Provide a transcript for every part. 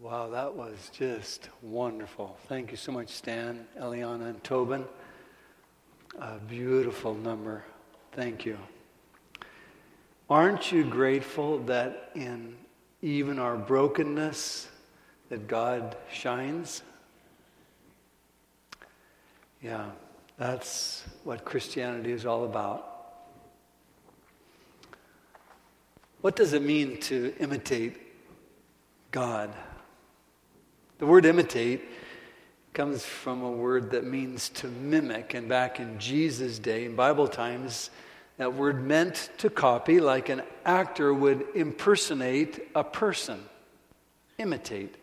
Wow, that was just wonderful. Thank you so much, Stan, Eliana, and Tobin. A beautiful number. Thank you. Aren't you grateful that in even our brokenness that God shines? Yeah, that's what Christianity is all about. What does it mean to imitate God? The word imitate comes from a word that means to mimic. And back in Jesus' day, in Bible times, that word meant to copy, like an actor would impersonate a person, imitate.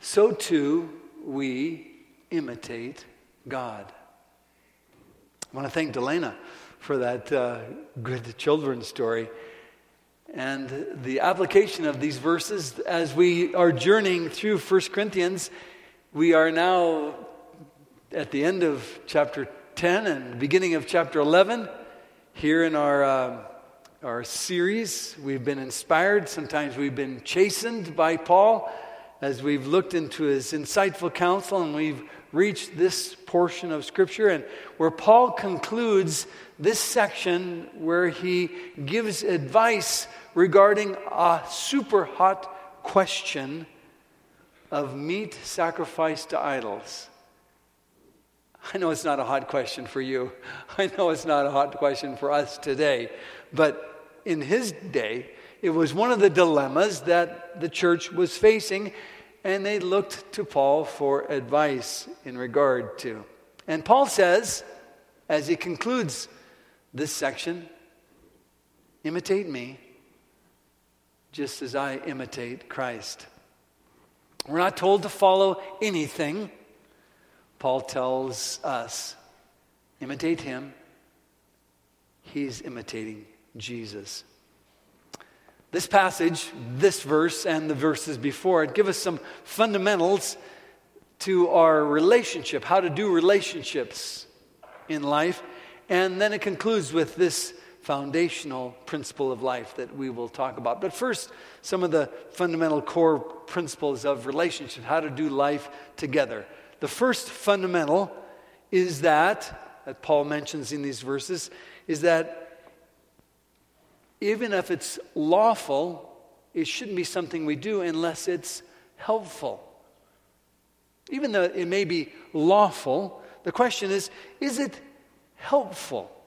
So too, we imitate God. I want to thank Delana for that uh, good children's story. And the application of these verses as we are journeying through 1 Corinthians, we are now at the end of chapter 10 and beginning of chapter 11. Here in our, uh, our series, we've been inspired. Sometimes we've been chastened by Paul as we've looked into his insightful counsel and we've reached this portion of Scripture and where Paul concludes this section where he gives advice regarding a super hot question of meat sacrificed to idols. I know it's not a hot question for you. I know it's not a hot question for us today. But in his day, it was one of the dilemmas that the church was facing, and they looked to Paul for advice in regard to. And Paul says, as he concludes this section, imitate me just as I imitate Christ. We're not told to follow anything. Paul tells us imitate him. He's imitating Jesus. This passage, this verse, and the verses before it give us some fundamentals to our relationship, how to do relationships in life. And then it concludes with this foundational principle of life that we will talk about. But first, some of the fundamental core principles of relationship, how to do life together. The first fundamental is that, that Paul mentions in these verses, is that even if it's lawful, it shouldn't be something we do unless it's helpful. Even though it may be lawful, the question is is it helpful?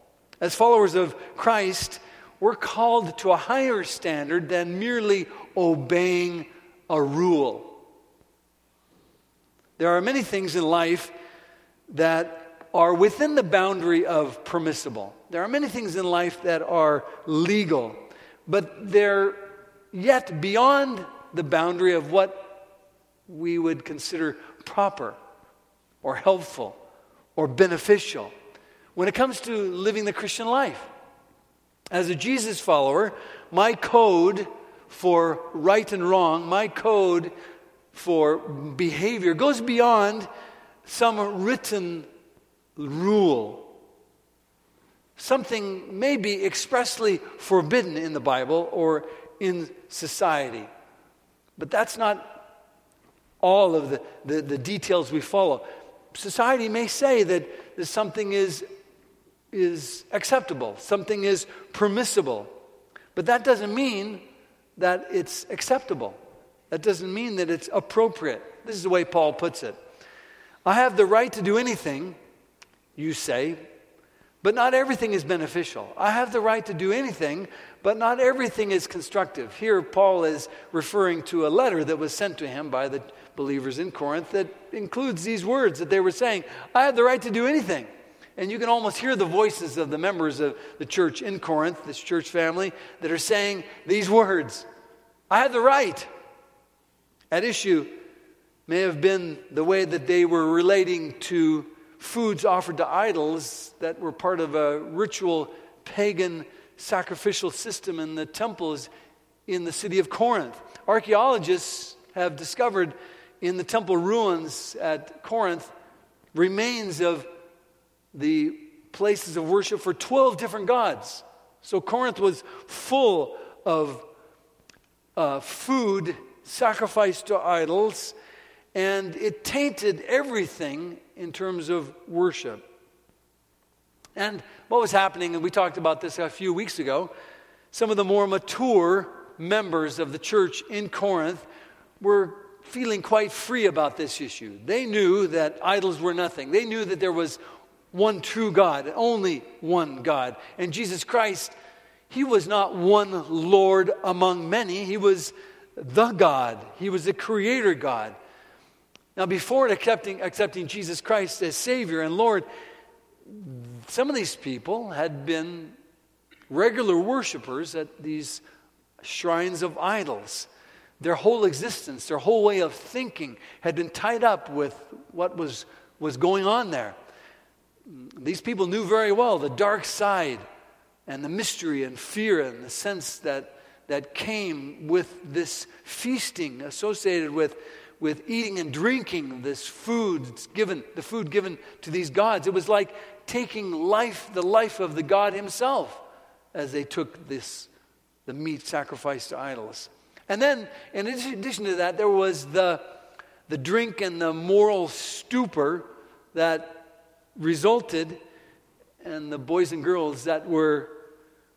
As followers of Christ, we're called to a higher standard than merely obeying a rule. There are many things in life that are within the boundary of permissible. There are many things in life that are legal, but they're yet beyond the boundary of what we would consider proper or helpful or beneficial when it comes to living the Christian life. As a Jesus follower, my code for right and wrong, my code for behavior goes beyond some written rule. Something may be expressly forbidden in the Bible or in society. But that's not all of the, the, the details we follow. Society may say that, that something is is acceptable, something is permissible. But that doesn't mean that it's acceptable. That doesn't mean that it's appropriate. This is the way Paul puts it. I have the right to do anything, you say, but not everything is beneficial. I have the right to do anything, but not everything is constructive. Here, Paul is referring to a letter that was sent to him by the believers in Corinth that includes these words that they were saying I have the right to do anything. And you can almost hear the voices of the members of the church in Corinth, this church family, that are saying these words I have the right. At issue may have been the way that they were relating to foods offered to idols that were part of a ritual pagan sacrificial system in the temples in the city of Corinth. Archaeologists have discovered in the temple ruins at Corinth remains of the places of worship for 12 different gods. So Corinth was full of uh, food sacrificed to idols, and it tainted everything in terms of worship. And what was happening, and we talked about this a few weeks ago, some of the more mature members of the church in Corinth were feeling quite free about this issue. They knew that idols were nothing, they knew that there was one true God, only one God. And Jesus Christ, He was not one Lord among many, He was the God, He was the Creator God. Now, before accepting, accepting Jesus Christ as Savior and Lord, some of these people had been regular worshipers at these shrines of idols. Their whole existence, their whole way of thinking had been tied up with what was, was going on there. These people knew very well the dark side and the mystery and fear and the sense that, that came with this feasting associated with, with eating and drinking this food given, the food given to these gods. It was like taking life, the life of the God himself, as they took this, the meat sacrificed to idols. And then, in addition to that, there was the, the drink and the moral stupor that resulted, and the boys and girls that were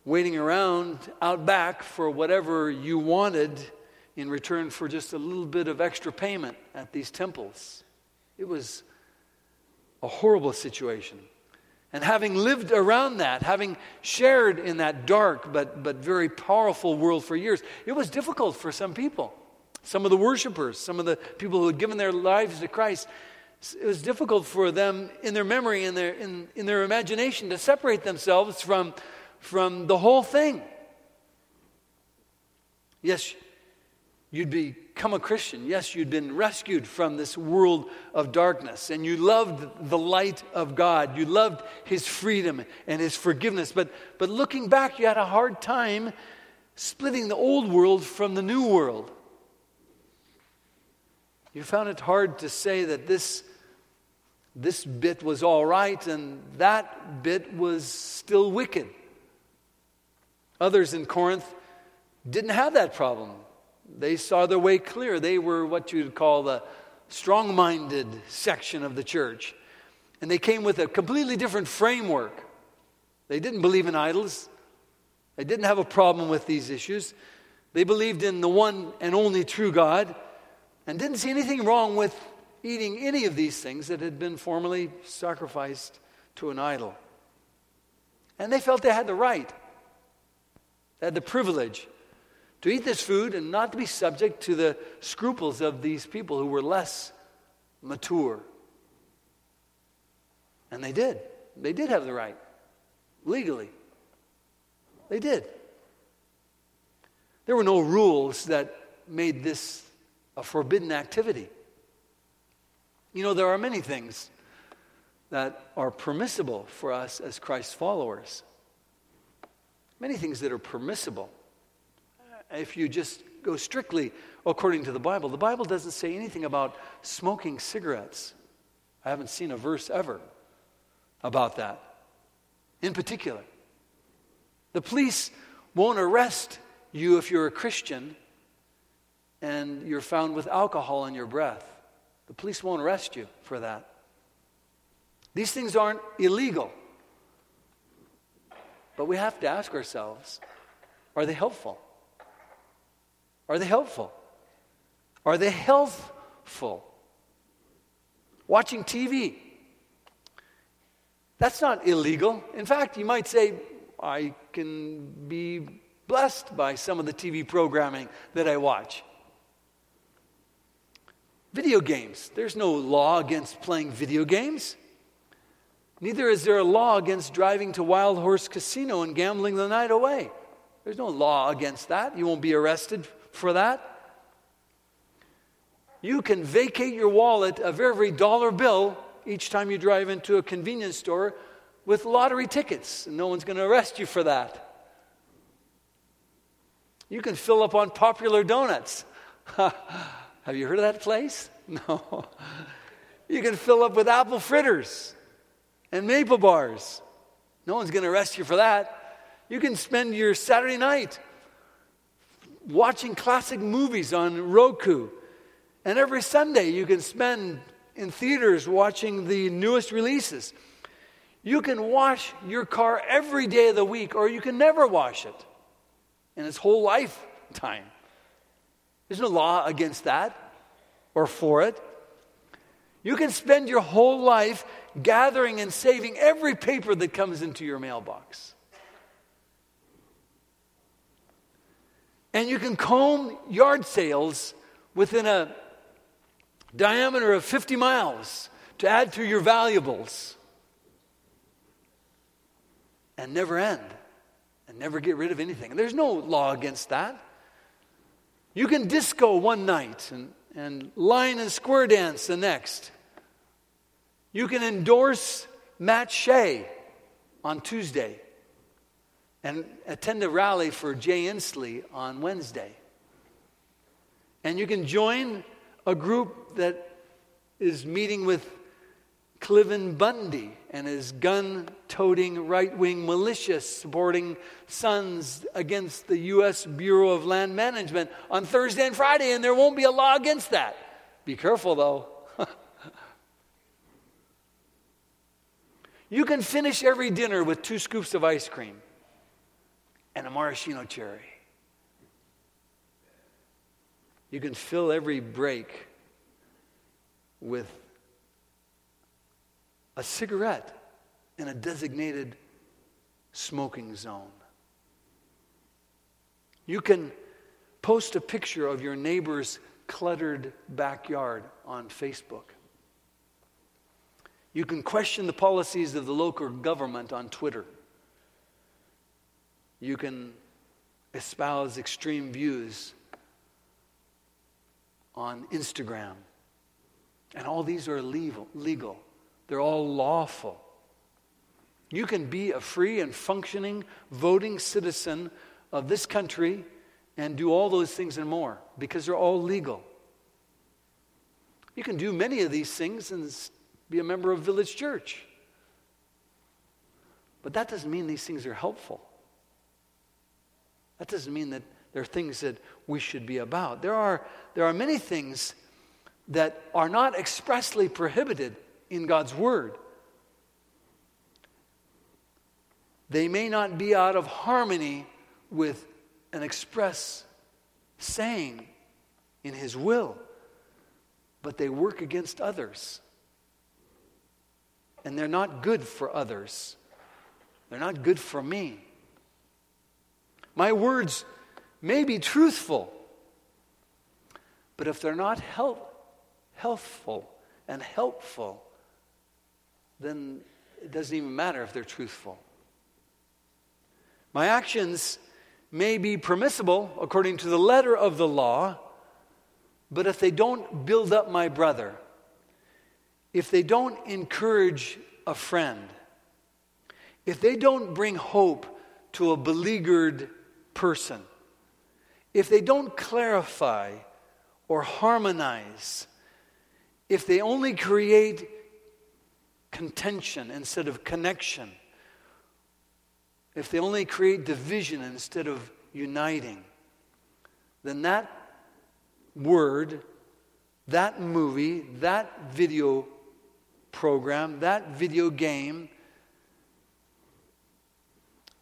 waiting around out back for whatever you wanted in return for just a little bit of extra payment at these temples. It was a horrible situation. And having lived around that, having shared in that dark but, but very powerful world for years, it was difficult for some people. Some of the worshipers, some of the people who had given their lives to Christ, it was difficult for them in their memory, in their, in, in their imagination, to separate themselves from, from the whole thing. Yes, you'd become a Christian. Yes, you'd been rescued from this world of darkness and you loved the light of God. You loved His freedom and His forgiveness. But, but looking back, you had a hard time splitting the old world from the new world. You found it hard to say that this, this bit was all right and that bit was still wicked. Others in Corinth didn't have that problem. They saw their way clear. They were what you'd call the strong minded section of the church. And they came with a completely different framework. They didn't believe in idols, they didn't have a problem with these issues. They believed in the one and only true God and didn't see anything wrong with eating any of these things that had been formerly sacrificed to an idol. And they felt they had the right, they had the privilege to eat this food and not to be subject to the scruples of these people who were less mature. And they did. They did have the right, legally. They did. There were no rules that made this a forbidden activity. You know, there are many things that are permissible for us as Christ's followers. Many things that are permissible uh, if you just go strictly according to the Bible, the Bible doesn't say anything about smoking cigarettes. I haven't seen a verse ever about that in particular. The police won't arrest you if you're a Christian and you're found with alcohol in your breath. The police won't arrest you for that. These things aren't illegal. But we have to ask ourselves are they helpful? Are they helpful? Are they healthful? Watching TV. That's not illegal. In fact, you might say, I can be blessed by some of the TV programming that I watch. Video games. There's no law against playing video games. Neither is there a law against driving to Wild Horse Casino and gambling the night away. There's no law against that. You won't be arrested for that? You can vacate your wallet of every dollar bill each time you drive into a convenience store with lottery tickets, and no one's going to arrest you for that. You can fill up on popular donuts. Have you heard of that place? No. You can fill up with apple fritters and maple bars. No one's going to arrest you for that. You can spend your Saturday night watching classic movies on Roku. And every Sunday you can spend in theaters watching the newest releases. You can wash your car every day of the week, or you can never wash it in its whole lifetime. There's no law against that or for it. You can spend your whole life gathering and saving every paper that comes into your mailbox. And you can comb yard sales within a diameter of 50 miles to add to your valuables and never end and never get rid of anything. And there's no law against that. You can disco one night and, and line and square dance the next. You can endorse Matt Shea on Tuesday and attend a rally for Jay Inslee on Wednesday. And you can join a group that is meeting with Cliven Bundy and his gun toting right wing militia supporting sons against the U.S. Bureau of Land Management on Thursday and Friday, and there won't be a law against that. Be careful though. you can finish every dinner with two scoops of ice cream and a maraschino cherry. You can fill every break with a cigarette in a designated smoking zone. You can post a picture of your neighbor's cluttered backyard on Facebook. You can question the policies of the local government on Twitter you can espouse extreme views on Instagram. And all these are legal. They're all lawful. You can be a free and functioning voting citizen of this country and do all those things and more because they're all legal. You can do many of these things and be a member of Village Church. But that doesn't mean these things are helpful. That doesn't mean that there are things that we should be about. There are, there are many things that are not expressly prohibited in God's Word. They may not be out of harmony with an express saying in His will, but they work against others. And they're not good for others. They're not good for me. My words may be truthful, but if they're not help, healthful and helpful, then it doesn't even matter if they're truthful. My actions may be permissible according to the letter of the law, but if they don't build up my brother, if they don't encourage a friend, if they don't bring hope to a beleaguered person, if they don't clarify or harmonize, if they only create contention instead of connection, if they only create division instead of uniting, then that word, that movie, that video program, that video game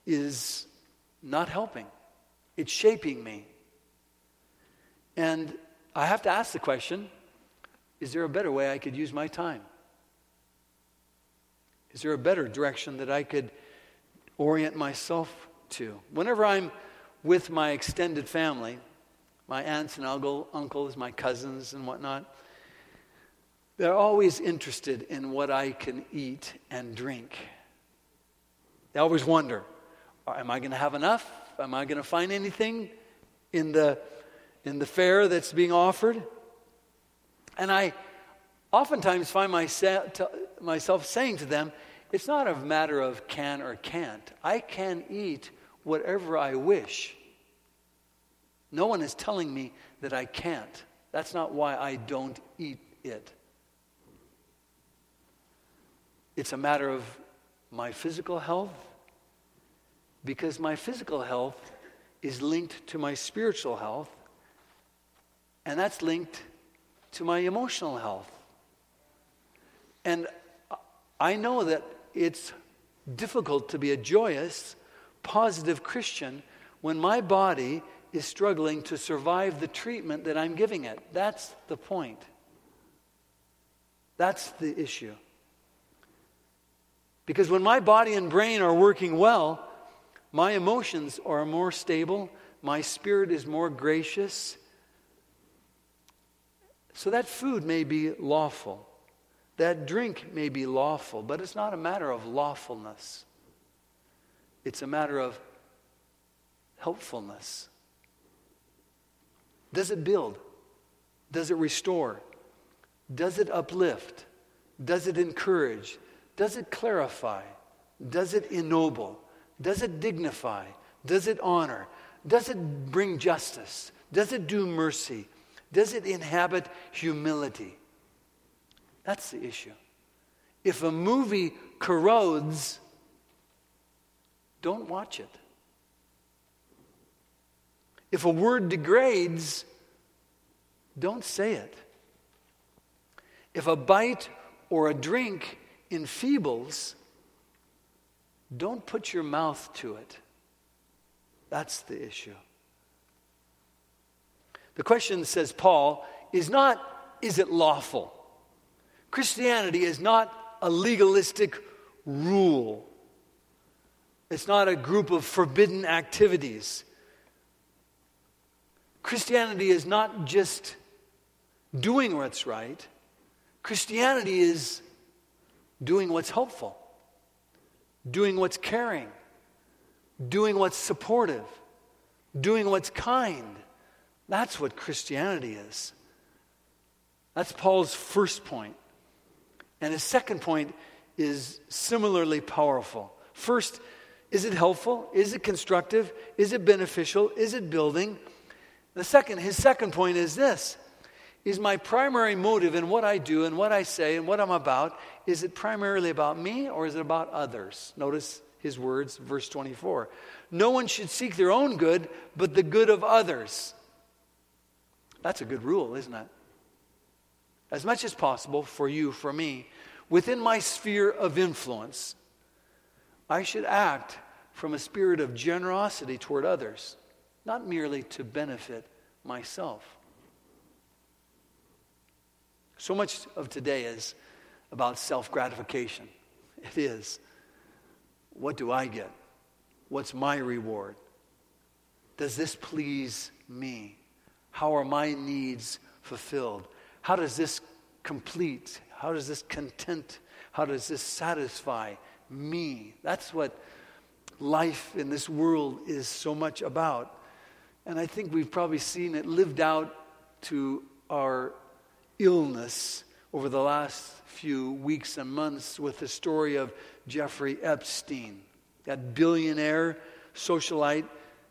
is not helping. It's shaping me. And I have to ask the question is there a better way I could use my time? Is there a better direction that I could orient myself to? Whenever I'm with my extended family, my aunts and uncle, uncles, my cousins, and whatnot, they're always interested in what I can eat and drink. They always wonder Am I going to have enough? Am I going to find anything in the, in the fare that's being offered? And I oftentimes find myself, myself saying to them, it's not a matter of can or can't. I can eat whatever I wish. No one is telling me that I can't. That's not why I don't eat it. It's a matter of my physical health because my physical health is linked to my spiritual health, and that's linked to my emotional health. And I know that it's difficult to be a joyous, positive Christian when my body is struggling to survive the treatment that I'm giving it. That's the point. That's the issue. Because when my body and brain are working well, my emotions are more stable, my spirit is more gracious. So that food may be lawful, that drink may be lawful, but it's not a matter of lawfulness. It's a matter of helpfulness. Does it build? Does it restore? Does it uplift? Does it encourage? Does it clarify? Does it ennoble? Does it dignify? Does it honor? Does it bring justice? Does it do mercy? Does it inhabit humility? That's the issue. If a movie corrodes, don't watch it. If a word degrades, don't say it. If a bite or a drink enfeebles, don't put your mouth to it. That's the issue. The question, says Paul, is not, is it lawful? Christianity is not a legalistic rule, it's not a group of forbidden activities. Christianity is not just doing what's right, Christianity is doing what's helpful doing what's caring, doing what's supportive, doing what's kind. That's what Christianity is. That's Paul's first point. And the second point is similarly powerful. First, is it helpful? Is it constructive? Is it beneficial? Is it building? The second, his second point is this is my primary motive in what I do and what I say and what I'm about, is it primarily about me or is it about others? Notice his words, verse 24. No one should seek their own good, but the good of others. That's a good rule, isn't it? As much as possible for you, for me, within my sphere of influence, I should act from a spirit of generosity toward others, not merely to benefit myself. So much of today is about self gratification. It is. What do I get? What's my reward? Does this please me? How are my needs fulfilled? How does this complete? How does this content? How does this satisfy me? That's what life in this world is so much about. And I think we've probably seen it lived out to our illness over the last few weeks and months with the story of Jeffrey Epstein, that billionaire socialite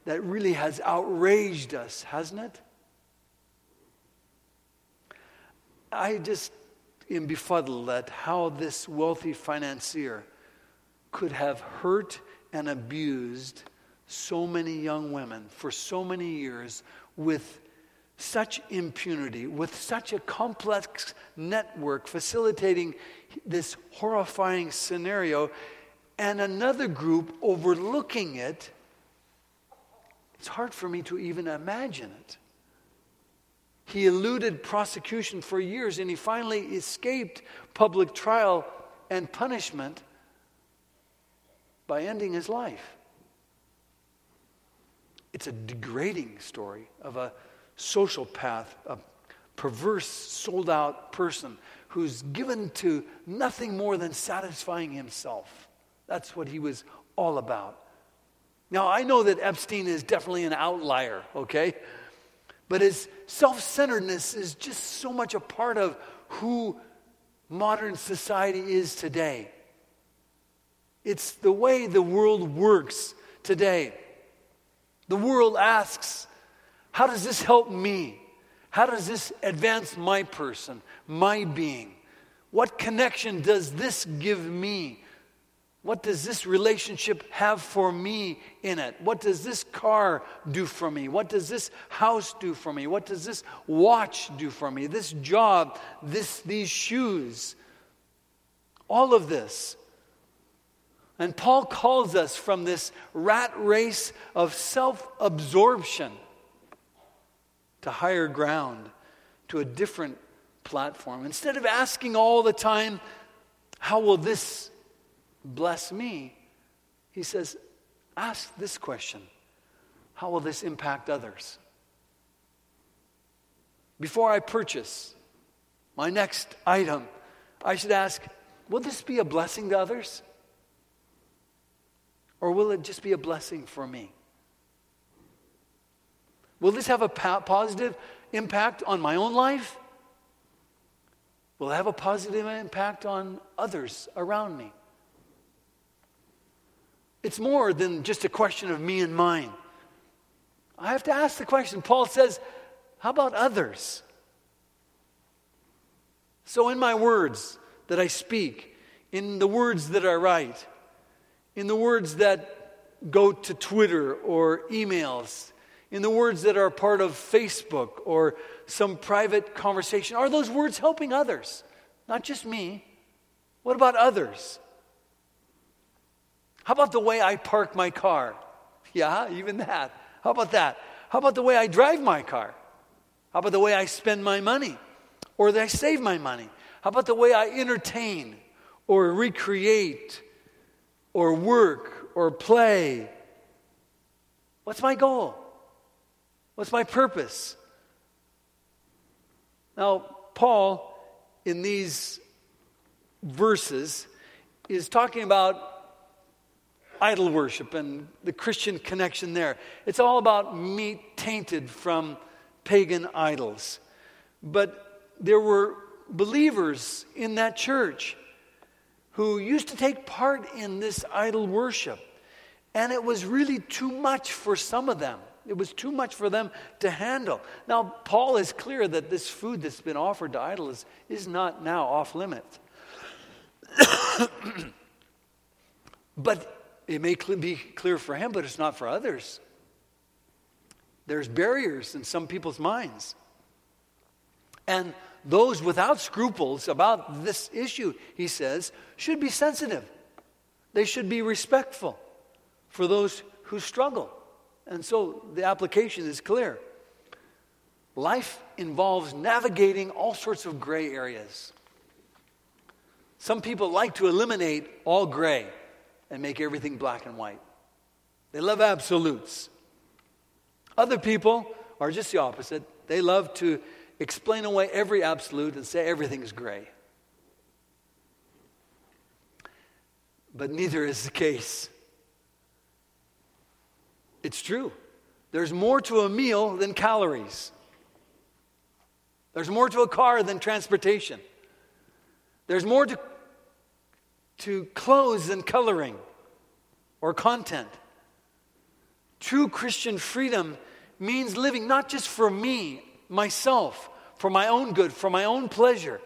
that really has outraged us, hasn't it? I just am befuddled at how this wealthy financier could have hurt and abused so many young women for so many years with such impunity, with such a complex network facilitating this horrifying scenario, and another group overlooking it, it's hard for me to even imagine it. He eluded prosecution for years and he finally escaped public trial and punishment by ending his life. It's a degrading story of a sociopath, a perverse, sold out person who's given to nothing more than satisfying himself. That's what he was all about. Now, I know that Epstein is definitely an outlier, okay? But his self centeredness is just so much a part of who modern society is today. It's the way the world works today. The world asks, how does this help me? How does this advance my person, my being? What connection does this give me? What does this relationship have for me in it? What does this car do for me? What does this house do for me? What does this watch do for me? This job, this, these shoes, all of this. And Paul calls us from this rat race of self absorption to higher ground, to a different platform. Instead of asking all the time, How will this bless me? He says, Ask this question How will this impact others? Before I purchase my next item, I should ask, Will this be a blessing to others? Or will it just be a blessing for me? Will this have a positive impact on my own life? Will it have a positive impact on others around me? It's more than just a question of me and mine. I have to ask the question. Paul says, How about others? So, in my words that I speak, in the words that I write, in the words that go to Twitter or emails, in the words that are part of Facebook or some private conversation? Are those words helping others? Not just me. What about others? How about the way I park my car? Yeah, even that. How about that? How about the way I drive my car? How about the way I spend my money? Or that I save my money? How about the way I entertain or recreate or work or play? What's my goal? What's my purpose? Now, Paul, in these verses, is talking about idol worship and the Christian connection there. It's all about meat tainted from pagan idols. But there were believers in that church who used to take part in this idol worship. And it was really too much for some of them. It was too much for them to handle. Now, Paul is clear that this food that's been offered to idols is not now off limits. but it may be clear for him, but it's not for others. There's barriers in some people's minds. And those without scruples about this issue, he says, should be sensitive. They should be respectful for those who struggle. And so the application is clear. Life involves navigating all sorts of gray areas. Some people like to eliminate all gray and make everything black and white. They love absolutes. Other people are just the opposite. They love to explain away every absolute and say everything is gray. But neither is the case. It's true. There's more to a meal than calories. There's more to a car than transportation. There's more to, to clothes and coloring or content. True Christian freedom means living not just for me, myself, for my own good, for my own pleasure.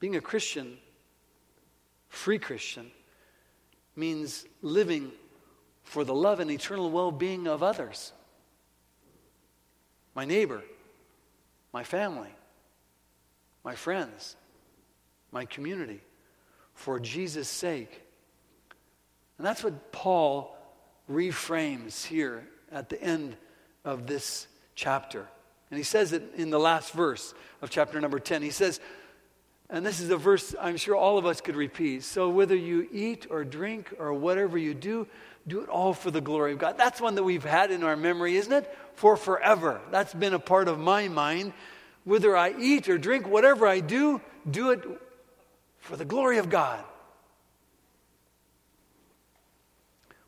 Being a Christian, free Christian, means living for the love and eternal well being of others my neighbor, my family, my friends, my community, for Jesus' sake. And that's what Paul reframes here at the end of this chapter. And he says it in the last verse of chapter number 10. He says, and this is a verse I'm sure all of us could repeat. So, whether you eat or drink or whatever you do, do it all for the glory of God. That's one that we've had in our memory, isn't it? For forever. That's been a part of my mind. Whether I eat or drink, whatever I do, do it for the glory of God.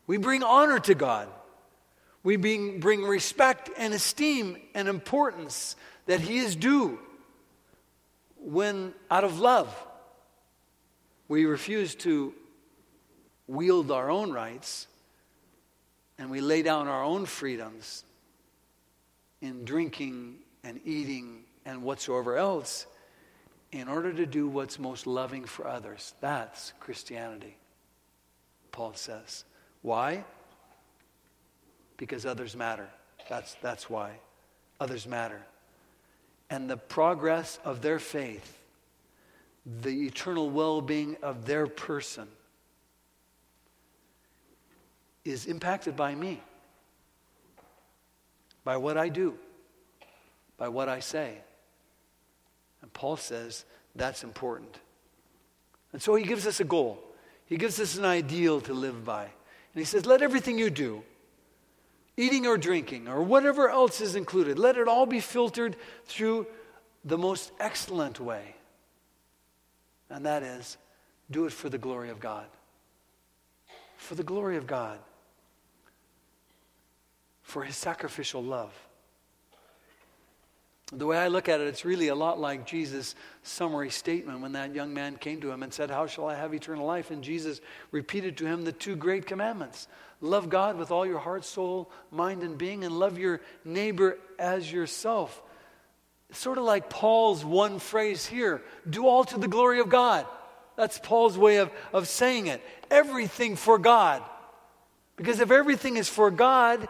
We bring honor to God. We bring, bring respect and esteem and importance that He is due when, out of love, we refuse to wield our own rights and we lay down our own freedoms in drinking and eating and whatsoever else, in order to do what's most loving for others. That's Christianity, Paul says. Why? Because others matter. That's, that's why. Others matter. And the progress of their faith, the eternal well being of their person, is impacted by me, by what I do, by what I say. And Paul says that's important. And so he gives us a goal, he gives us an ideal to live by. And he says, Let everything you do, eating or drinking, or whatever else is included, let it all be filtered through the most excellent way. And that is, do it for the glory of God. For the glory of God. For his sacrificial love. The way I look at it, it's really a lot like Jesus' summary statement when that young man came to him and said, How shall I have eternal life? And Jesus repeated to him the two great commandments love God with all your heart, soul, mind, and being, and love your neighbor as yourself. It's sort of like Paul's one phrase here do all to the glory of God. That's Paul's way of, of saying it. Everything for God. Because if everything is for God,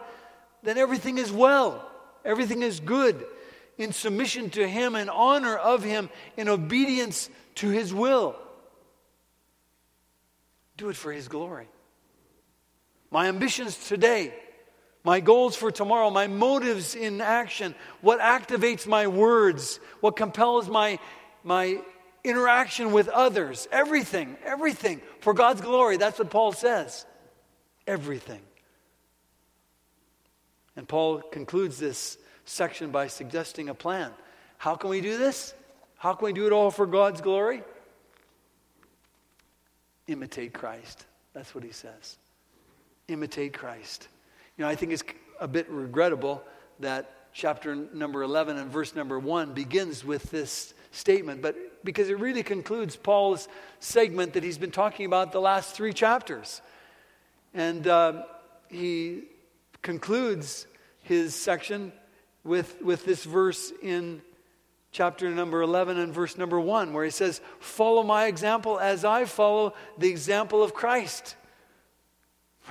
then everything is well, everything is good in submission to Him, in honor of Him, in obedience to His will. Do it for His glory. My ambitions today, my goals for tomorrow, my motives in action, what activates my words, what compels my, my interaction with others, everything, everything for God's glory. That's what Paul says. Everything. And Paul concludes this section by suggesting a plan. How can we do this? How can we do it all for God's glory? Imitate Christ. That's what he says. Imitate Christ. You know, I think it's a bit regrettable that chapter number 11 and verse number 1 begins with this statement, but because it really concludes Paul's segment that he's been talking about the last three chapters. And uh, he concludes his section with, with this verse in chapter number 11 and verse number 1, where he says, Follow my example as I follow the example of Christ.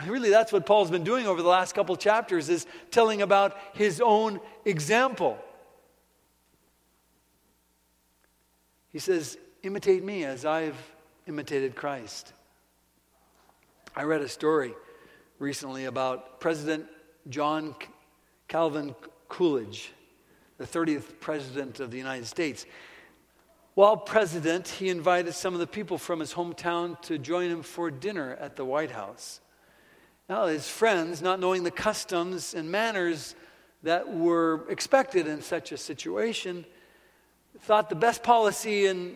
Really, that's what Paul's been doing over the last couple chapters, is telling about his own example. He says, Imitate me as I've imitated Christ. I read a story recently about President John Calvin Coolidge, the 30th President of the United States. While president, he invited some of the people from his hometown to join him for dinner at the White House. Now, his friends, not knowing the customs and manners that were expected in such a situation, thought the best policy in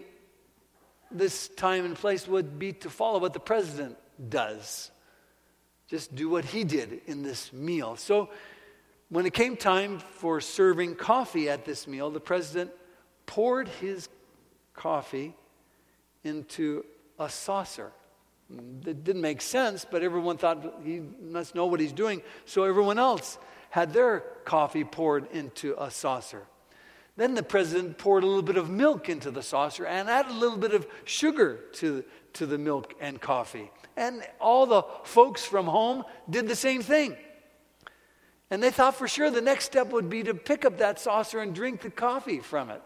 this time and place would be to follow what the president does. Just do what he did in this meal. So when it came time for serving coffee at this meal, the president poured his coffee into a saucer. It didn't make sense, but everyone thought he must know what he's doing. So everyone else had their coffee poured into a saucer. Then the president poured a little bit of milk into the saucer and added a little bit of sugar to, to the milk and coffee. And all the folks from home did the same thing. And they thought for sure the next step would be to pick up that saucer and drink the coffee from it.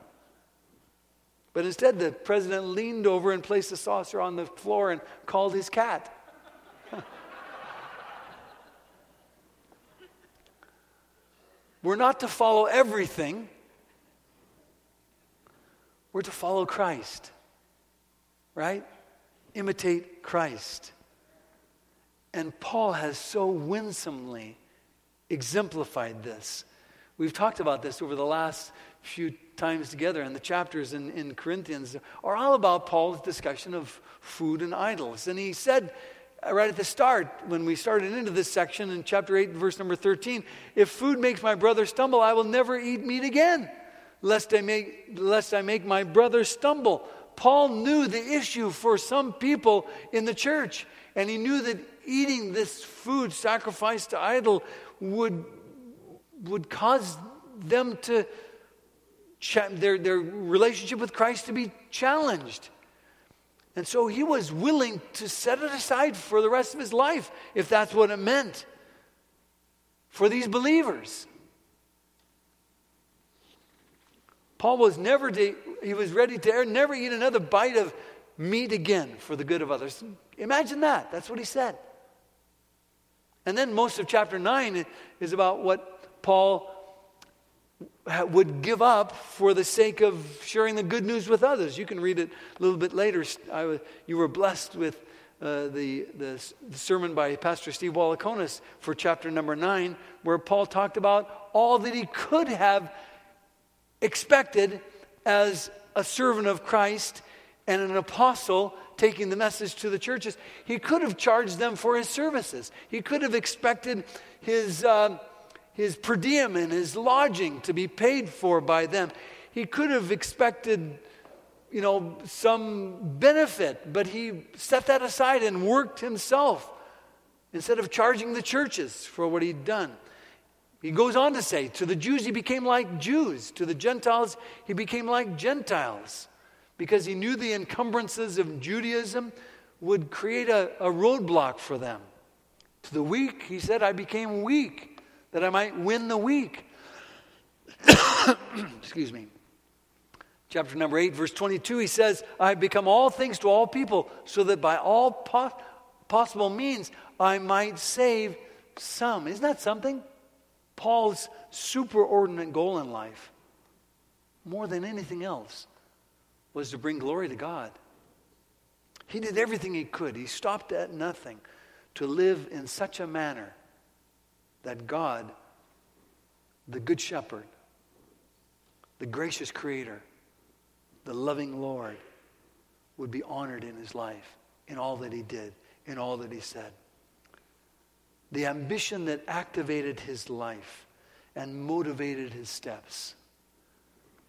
But instead, the president leaned over and placed the saucer on the floor and called his cat. We're not to follow everything, we're to follow Christ, right? Imitate Christ. And Paul has so winsomely exemplified this. We've talked about this over the last few times together, and the chapters in, in Corinthians are all about Paul's discussion of food and idols. And he said uh, right at the start, when we started into this section in chapter 8, verse number 13, if food makes my brother stumble, I will never eat meat again, lest I make, lest I make my brother stumble. Paul knew the issue for some people in the church, and he knew that eating this food sacrificed to idol would, would cause them to cha- their, their relationship with Christ to be challenged. And so he was willing to set it aside for the rest of his life if that's what it meant for these believers. Paul was never to, he was ready to never eat another bite of meat again for the good of others. Imagine that. That's what he said. And then most of chapter 9 is about what Paul would give up for the sake of sharing the good news with others. You can read it a little bit later. I, you were blessed with uh, the, the, sermon by Pastor Steve Wallaconis for chapter number 9, where Paul talked about all that he could have expected as a servant of Christ and an apostle taking the message to the churches. He could have charged them for his services, he could have expected his, uh, his per diem and his lodging to be paid for by them. He could have expected you know, some benefit, but he set that aside and worked himself instead of charging the churches for what he'd done. He goes on to say, to the Jews, he became like Jews. To the Gentiles, he became like Gentiles because he knew the encumbrances of Judaism would create a, a roadblock for them. To the weak, he said, I became weak that I might win the weak. Excuse me. Chapter number 8, verse 22, he says, I have become all things to all people, so that by all po- possible means I might save some. Isn't that something? Paul's superordinate goal in life, more than anything else, was to bring glory to God. He did everything he could. He stopped at nothing to live in such a manner that God, the Good Shepherd, the gracious Creator, the loving Lord, would be honored in his life, in all that he did, in all that he said. The ambition that activated his life and motivated his steps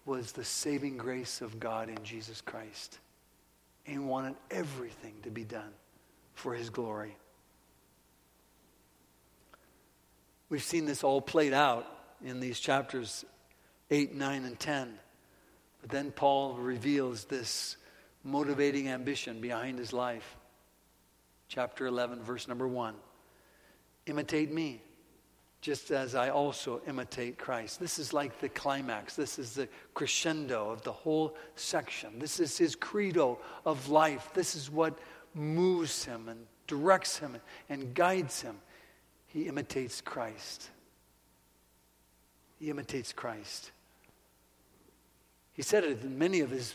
was the saving grace of God in Jesus Christ. And wanted everything to be done for his glory. We've seen this all played out in these chapters 8, 9, and 10. But then Paul reveals this motivating ambition behind his life. Chapter 11, verse number 1. Imitate me just as I also imitate Christ. This is like the climax. This is the crescendo of the whole section. This is his credo of life. This is what moves him and directs him and guides him. He imitates Christ. He imitates Christ. He said it in many of his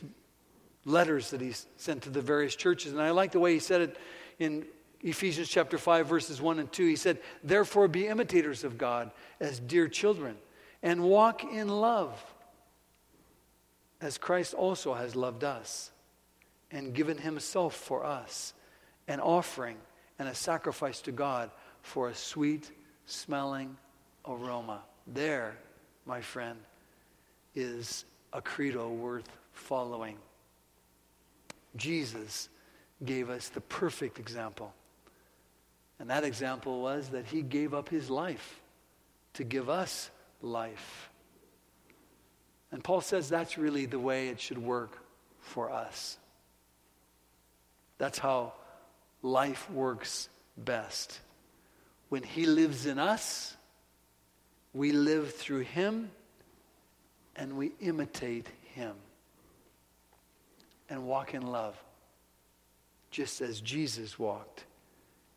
letters that he sent to the various churches. And I like the way he said it in Ephesians chapter 5, verses 1 and 2, he said, Therefore be imitators of God as dear children, and walk in love, as Christ also has loved us, and given himself for us, an offering and a sacrifice to God for a sweet smelling aroma. There, my friend, is a credo worth following. Jesus gave us the perfect example. And that example was that he gave up his life to give us life. And Paul says that's really the way it should work for us. That's how life works best. When he lives in us, we live through him and we imitate him and walk in love, just as Jesus walked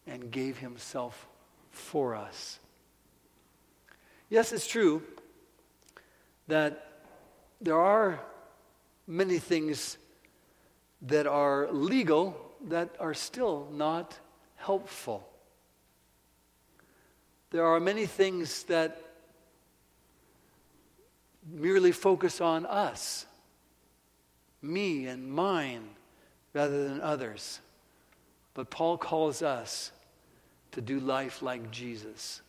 and gave himself for us. Yes, it's true that there are many things that are legal that are still not helpful. There are many things that merely focus on us, me and mine, rather than others. But Paul calls us to do life like Jesus,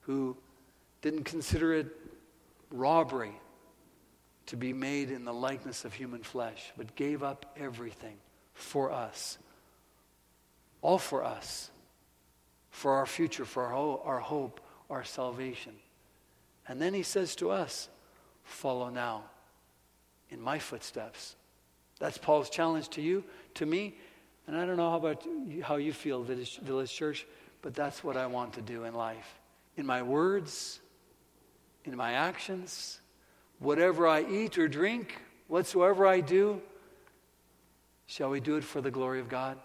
who didn't consider it robbery to be made in the likeness of human flesh, but gave up everything for us. All for us. For our future, for our, hope, our salvation. And then he says to us, follow now in my footsteps. That's Paul's challenge to you, to me. And I don't know how about you, how you feel, Village Church, but that's what I want to do in life. In my words, in my actions, whatever I eat or drink, whatsoever I do, shall we do it for the glory of God?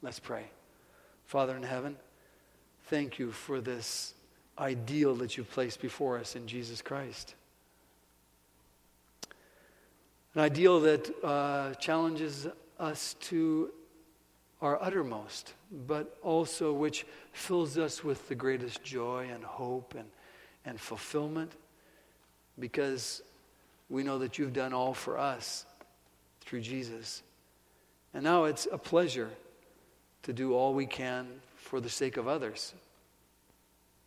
Let's pray. Father in heaven, thank you for this ideal that you've placed before us in Jesus Christ. An ideal that uh, challenges us to our uttermost, but also which fills us with the greatest joy and hope and, and fulfillment because we know that you've done all for us through Jesus. And now it's a pleasure to do all we can for the sake of others.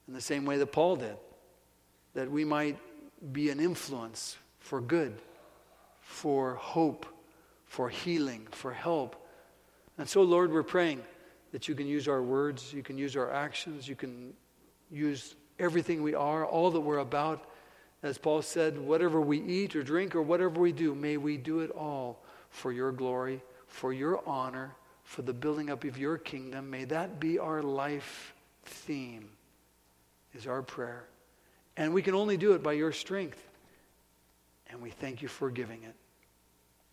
In the same way that Paul did, that we might be an influence for good, for hope, for healing, for help. And so, Lord, we're praying that you can use our words, you can use our actions, you can use everything we are, all that we're about. As Paul said, whatever we eat or drink or whatever we do, may we do it all for your glory, for your honor, for the building up of your kingdom. May that be our life theme, is our prayer. And we can only do it by your strength. And we thank you for giving it.